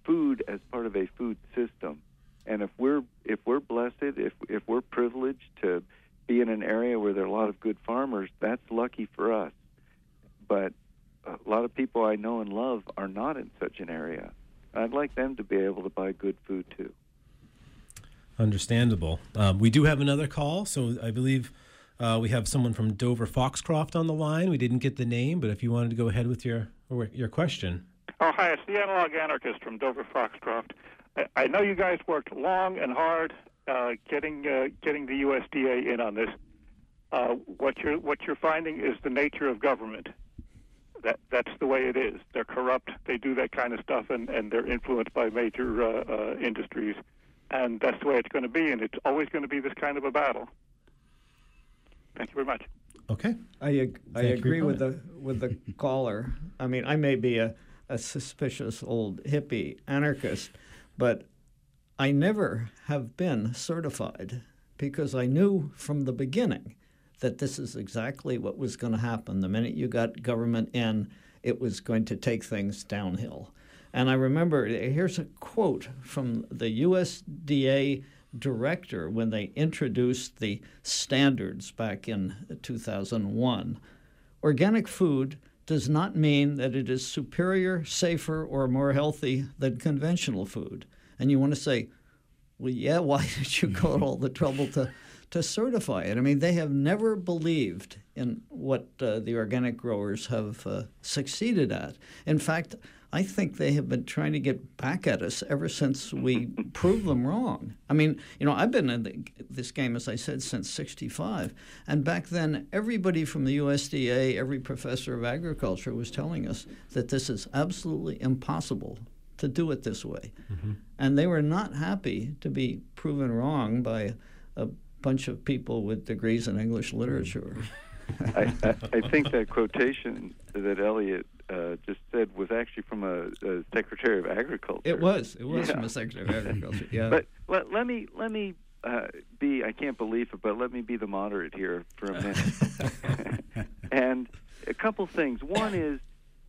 food as part of a food system. And if we're if we're blessed, if if we're privileged to be in an area where there are a lot of good farmers, that's lucky for us. But a lot of people I know and love are not in such an area. I'd like them to be able to buy good food too. Understandable. Um, we do have another call, so I believe uh, we have someone from Dover Foxcroft on the line. We didn't get the name, but if you wanted to go ahead with your your question. Oh, hi, it's the analog anarchist from Dover Foxcroft. I, I know you guys worked long and hard uh, getting uh, getting the USDA in on this. Uh, what you're what you're finding is the nature of government. That that's the way it is. They're corrupt. They do that kind of stuff, and, and they're influenced by major uh, uh, industries and that's the way it's going to be, and it's always going to be this kind of a battle. Thank you very much. Okay. I ag- I agree with the with the caller. I mean, I may be a, a suspicious old hippie anarchist, but I never have been certified because I knew from the beginning that this is exactly what was going to happen. The minute you got government in, it was going to take things downhill. And I remember here's a quote from the USDA director when they introduced the standards back in 2001. Organic food does not mean that it is superior, safer, or more healthy than conventional food. And you want to say, well, yeah, why did you go to all the trouble to, to certify it? I mean, they have never believed in what uh, the organic growers have uh, succeeded at. In fact, I think they have been trying to get back at us ever since we proved them wrong. I mean, you know, I've been in the, this game, as I said, since 65. And back then, everybody from the USDA, every professor of agriculture was telling us that this is absolutely impossible to do it this way. Mm-hmm. And they were not happy to be proven wrong by a bunch of people with degrees in English literature. I, I, I think that quotation that Eliot uh, just said was actually from a, a, Secretary of Agriculture. It was. It was yeah. from a Secretary of Agriculture. Yeah. but let, let me let me uh, be. I can't believe it, but let me be the moderate here for a minute. and a couple things. One is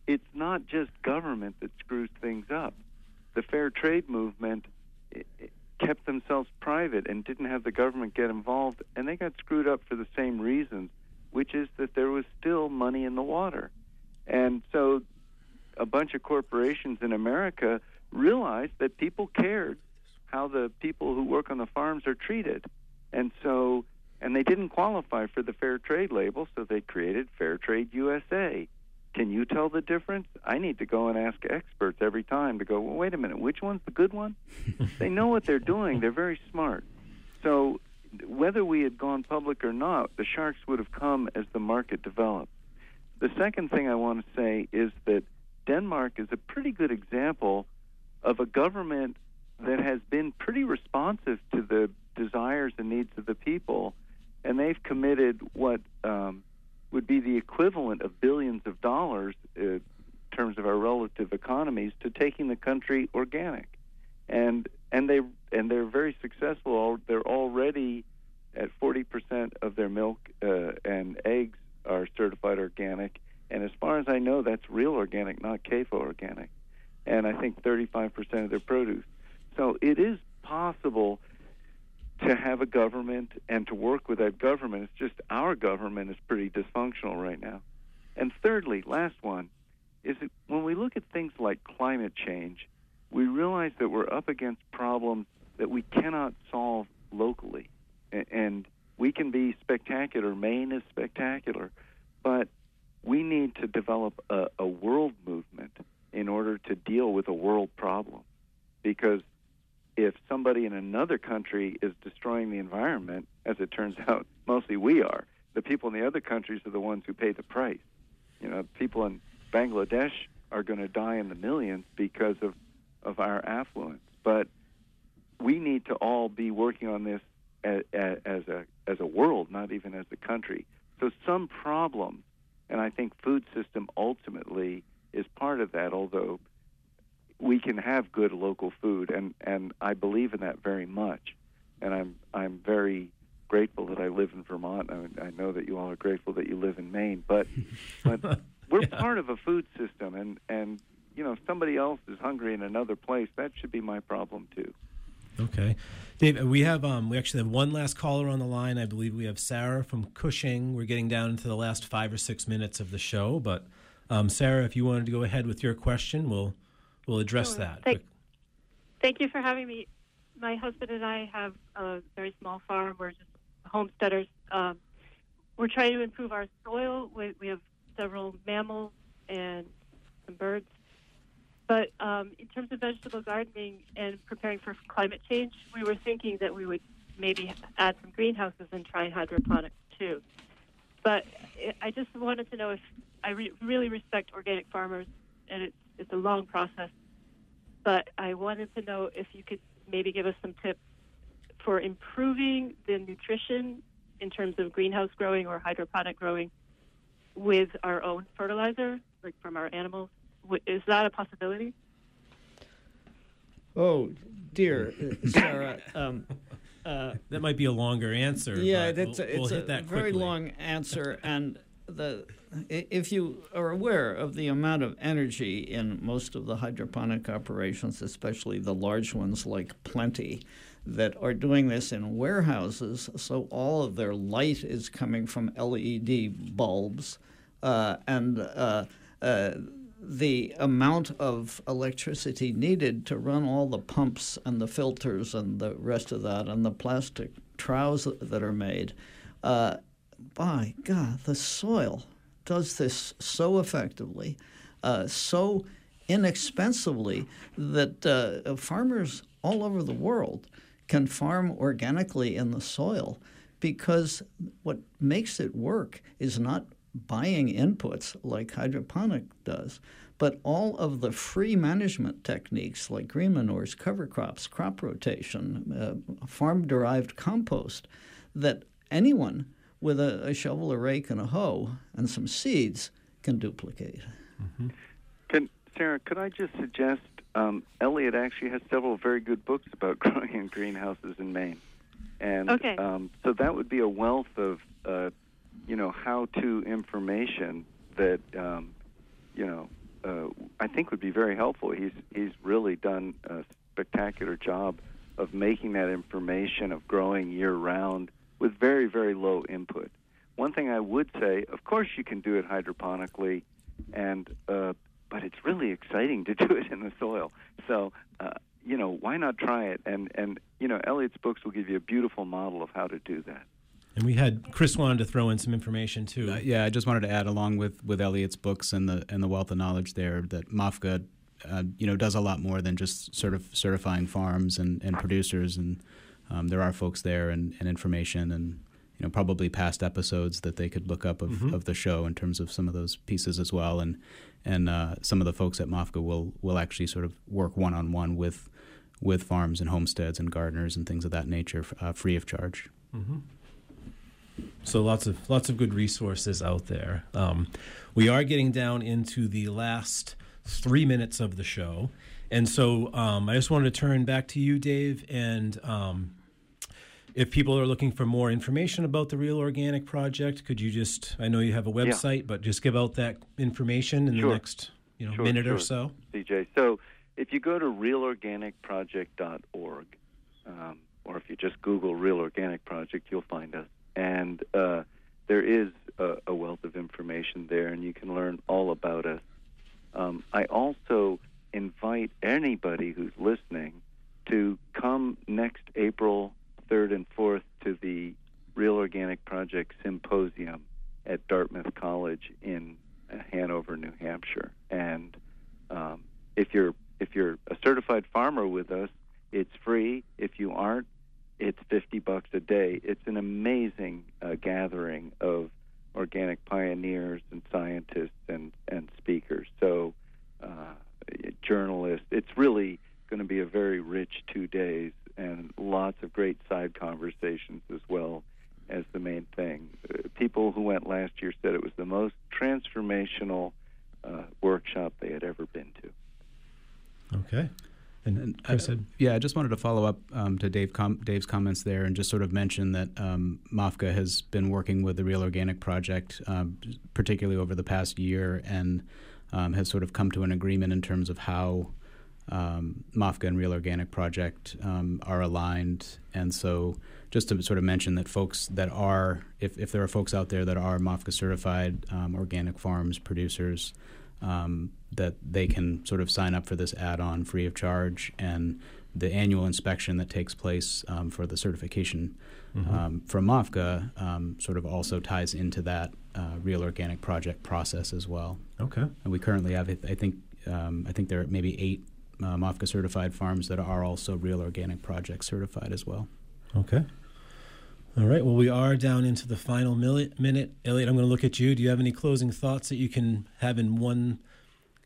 it's not just government that screws things up. The fair trade movement kept themselves private and didn't have the government get involved, and they got screwed up for the same reasons, which is that there was still money in the water. And so a bunch of corporations in America realized that people cared how the people who work on the farms are treated. And so, and they didn't qualify for the fair trade label, so they created Fair Trade USA. Can you tell the difference? I need to go and ask experts every time to go, well, wait a minute, which one's the good one? they know what they're doing, they're very smart. So, whether we had gone public or not, the sharks would have come as the market developed. The second thing I want to say is that Denmark is a pretty good example of a government that has been pretty responsive to the desires and needs of the people, and they've committed what um, would be the equivalent of billions of dollars uh, in terms of our relative economies to taking the country organic, and and they and they're very successful. They're already at 40% of their milk uh, and eggs are certified organic. And as far as I know, that's real organic, not CAFO organic. And I think 35% of their produce. So it is possible to have a government and to work with that government. It's just our government is pretty dysfunctional right now. And thirdly, last one, is that when we look at things like climate change, we realize that we're up against problems that we cannot solve locally. And we can be spectacular. Maine is spectacular, but we need to develop a, a world movement in order to deal with a world problem. Because if somebody in another country is destroying the environment, as it turns out, mostly we are, the people in the other countries are the ones who pay the price. You know, people in Bangladesh are going to die in the millions because of, of our affluence. But we need to all be working on this as, as a as a world, not even as a country. So some problems, and I think food system ultimately is part of that. Although we can have good local food, and and I believe in that very much, and I'm I'm very grateful that I live in Vermont. I, I know that you all are grateful that you live in Maine, but but we're yeah. part of a food system, and and you know somebody else is hungry in another place. That should be my problem too. Okay, Dave. We have um, we actually have one last caller on the line. I believe we have Sarah from Cushing. We're getting down into the last five or six minutes of the show, but um, Sarah, if you wanted to go ahead with your question, we'll we'll address sure. that. Thank, thank you for having me. My husband and I have a very small farm. We're just homesteaders. Um, we're trying to improve our soil. We, we have several mammals and some birds but um, in terms of vegetable gardening and preparing for climate change, we were thinking that we would maybe add some greenhouses and try hydroponics too. But I just wanted to know if I re- really respect organic farmers, and it's it's a long process. But I wanted to know if you could maybe give us some tips for improving the nutrition in terms of greenhouse growing or hydroponic growing with our own fertilizer, like from our animals is that a possibility? Oh dear, uh, Sarah. Um, uh, that might be a longer answer. Yeah, it's, we'll, a, it's we'll a very long answer, and the if you are aware of the amount of energy in most of the hydroponic operations, especially the large ones like Plenty, that are doing this in warehouses, so all of their light is coming from LED bulbs, uh, and uh, uh, the amount of electricity needed to run all the pumps and the filters and the rest of that and the plastic troughs that are made. Uh, by God, the soil does this so effectively, uh, so inexpensively that uh, farmers all over the world can farm organically in the soil because what makes it work is not buying inputs like hydroponic does, but all of the free management techniques like green manures, cover crops, crop rotation, uh, farm derived compost that anyone with a, a, shovel, a rake, and a hoe and some seeds can duplicate. Mm-hmm. Can Sarah? Could I just suggest? Um, Eliot actually has several very good books about growing in greenhouses in Maine, and okay. um, so that would be a wealth of uh, you know how-to information that um, you know uh, I think would be very helpful. He's he's really done a spectacular job of making that information of growing year-round with very, very low input. One thing I would say, of course, you can do it hydroponically, and uh, but it's really exciting to do it in the soil. So, uh, you know, why not try it? And and you know, Eliot's books will give you a beautiful model of how to do that. And we had Chris wanted to throw in some information too. Uh, yeah, I just wanted to add, along with with Eliot's books and the and the wealth of knowledge there, that MOFGA, uh, you know, does a lot more than just sort of certifying farms and, and producers and um, there are folks there and, and, information and you know probably past episodes that they could look up of, mm-hmm. of the show in terms of some of those pieces as well and and uh, some of the folks at MOFGA will will actually sort of work one on one with with farms and homesteads and gardeners and things of that nature uh, free of charge. Mm-hmm. So lots of lots of good resources out there. Um, we are getting down into the last three minutes of the show. And so um, I just wanted to turn back to you, Dave, and um, if people are looking for more information about the Real Organic Project, could you just, I know you have a website, yeah. but just give out that information in sure. the next you know, sure, minute sure. or so? CJ. So if you go to realorganicproject.org, um, or if you just Google Real Organic Project, you'll find us. And uh, there is a, a, wealth of information there, and you can learn all about us. Um, I also invite anybody who's listening to come next April 3rd and 4th to the Real Organic Project Symposium at Dartmouth College in uh, Hanover, New Hampshire. And um, if you're if you're a certified farmer with us, it's free. If you aren't, it's 50 bucks a day. It's an amazing uh, gathering of organic pioneers and scientists and, and speakers. So, uh, journalists. It's really going to be a very rich two days and lots of great side conversations as well as the main thing. Uh, people who went last year said it was the most transformational uh, workshop they had ever been to. Okay. And I said, yeah, I just wanted to follow up um, to Dave com- Dave's comments there, and just sort of mention that um, MOFGA has been working with the Real Organic Project, um, particularly over the past year, and um, has sort of come to an agreement in terms of how um, MOFGA and Real Organic Project um, are aligned. And so, just to sort of mention that folks that are, if, if there are folks out there that are MOFGA certified um, organic farms producers, um, that they can sort of sign up for this add on free of charge. And the annual inspection that takes place um, for the certification mm-hmm. Um, from MOFGA sort of also ties into that uh, Real Organic Project process as well. Okay. And we currently have, I think, I think there are maybe eight uh, MOFGA certified farms that are also Real Organic Project certified as well. Okay. All right. Well, we are down into the final minute. Eliot, I'm going to look at you. Do you have any closing thoughts that you can have in one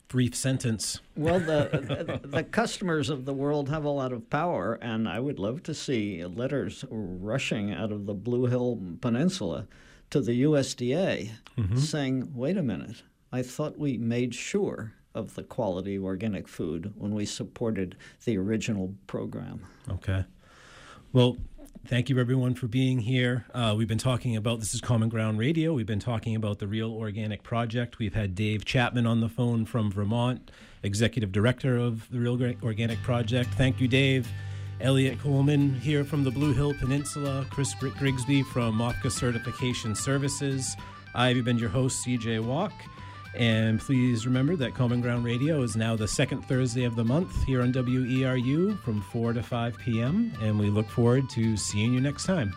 brief sentence? Well, the, the customers of the world have a lot of power, and I would love to see letters rushing out of the Blue Hill Peninsula to the USDA mm-hmm. saying, wait a minute, I thought we made sure of the quality of organic food when we supported the original program. Okay. Well, thank you everyone for being here. Uh, we've been talking about this is Common Ground Radio. We've been talking about the Real Organic Project. We've had Dave Chapman on the phone from Vermont, Executive Director of the Real Organic Project. Thank you, Dave. Eliot Coleman here from the Blue Hill Peninsula, Chris Grigsby from MOFGA Certification Services. I've been your host, CJ Walke. And please remember that Common Ground Radio is now the second Thursday of the month here on WERU from 4 to 5 p.m. And we look forward to seeing you next time.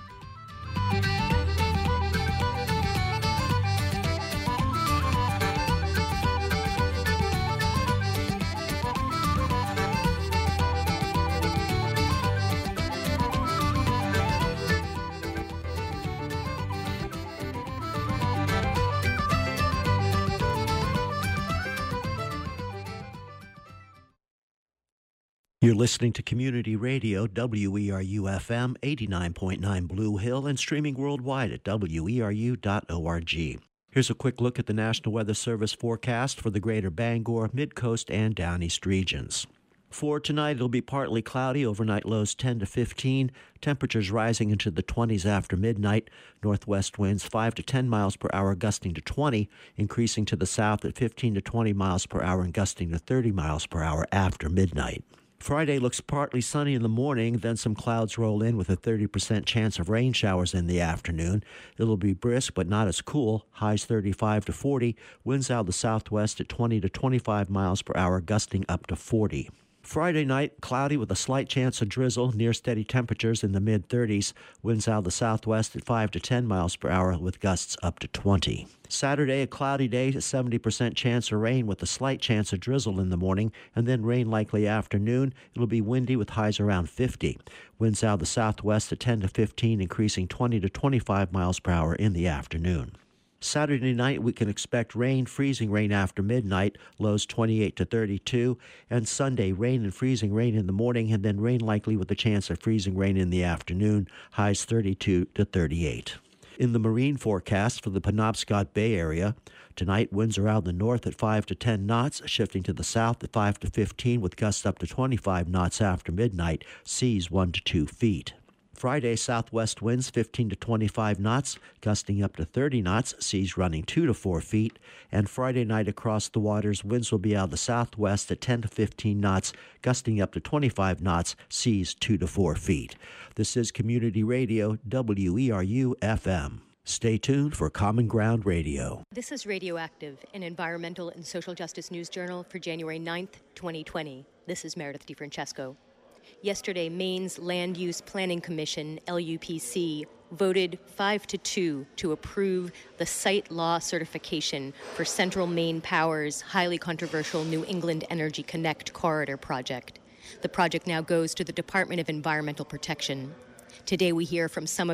Listening to Community Radio, WERU FM 89.9 Blue Hill, and streaming worldwide at WERU.org. Here's a quick look at the National Weather Service forecast for the greater Bangor, Midcoast, and Down East regions. For tonight, it'll be partly cloudy, overnight lows 10 to 15, temperatures rising into the 20s after midnight, northwest winds 5 to 10 miles per hour, gusting to 20, increasing to the south at 15 to 20 miles per hour and gusting to 30 miles per hour after midnight. Friday looks partly sunny in the morning, then some clouds roll in with a 30% chance of rain showers in the afternoon. It'll be brisk but not as cool, highs 35 to 40, winds out of the southwest at 20 to 25 miles per hour, gusting up to 40. Friday night, cloudy with a slight chance of drizzle, near steady temperatures in the mid 30s, winds out of the southwest at 5 to 10 miles per hour with gusts up to 20. Saturday, a cloudy day, 70% chance of rain with a slight chance of drizzle in the morning, and then rain likely afternoon. It'll be windy with highs around 50. Winds out of the southwest at 10 to 15, increasing 20 to 25 miles per hour in the afternoon. Saturday night, we can expect rain, freezing rain after midnight, lows 28 to 32. And Sunday, rain and freezing rain in the morning, and then rain likely with a chance of freezing rain in the afternoon, highs 32 to 38. In the marine forecast for the Penobscot Bay area, tonight winds in the north at 5 to 10 knots, shifting to the south at 5 to 15 with gusts up to 25 knots after midnight, seas 1 to 2 feet. Friday, southwest winds 15 to 25 knots, gusting up to 30 knots, seas running 2 to 4 feet. And Friday night across the waters, winds will be out of the southwest at 10 to 15 knots, gusting up to 25 knots, seas 2 to 4 feet. This is Community Radio, WERU FM. Stay tuned for Common Ground Radio. This is Radioactive, an environmental and social justice news journal for January 9th, 2020. This is Meredith DeFrancesco. Yesterday, Maine's Land Use Planning Commission, LUPC, voted 5 to 2 to approve the site law certification for Central Maine Power's highly controversial New England Energy Connect corridor project. The project now goes to the Department of Environmental Protection. Today, we hear from some of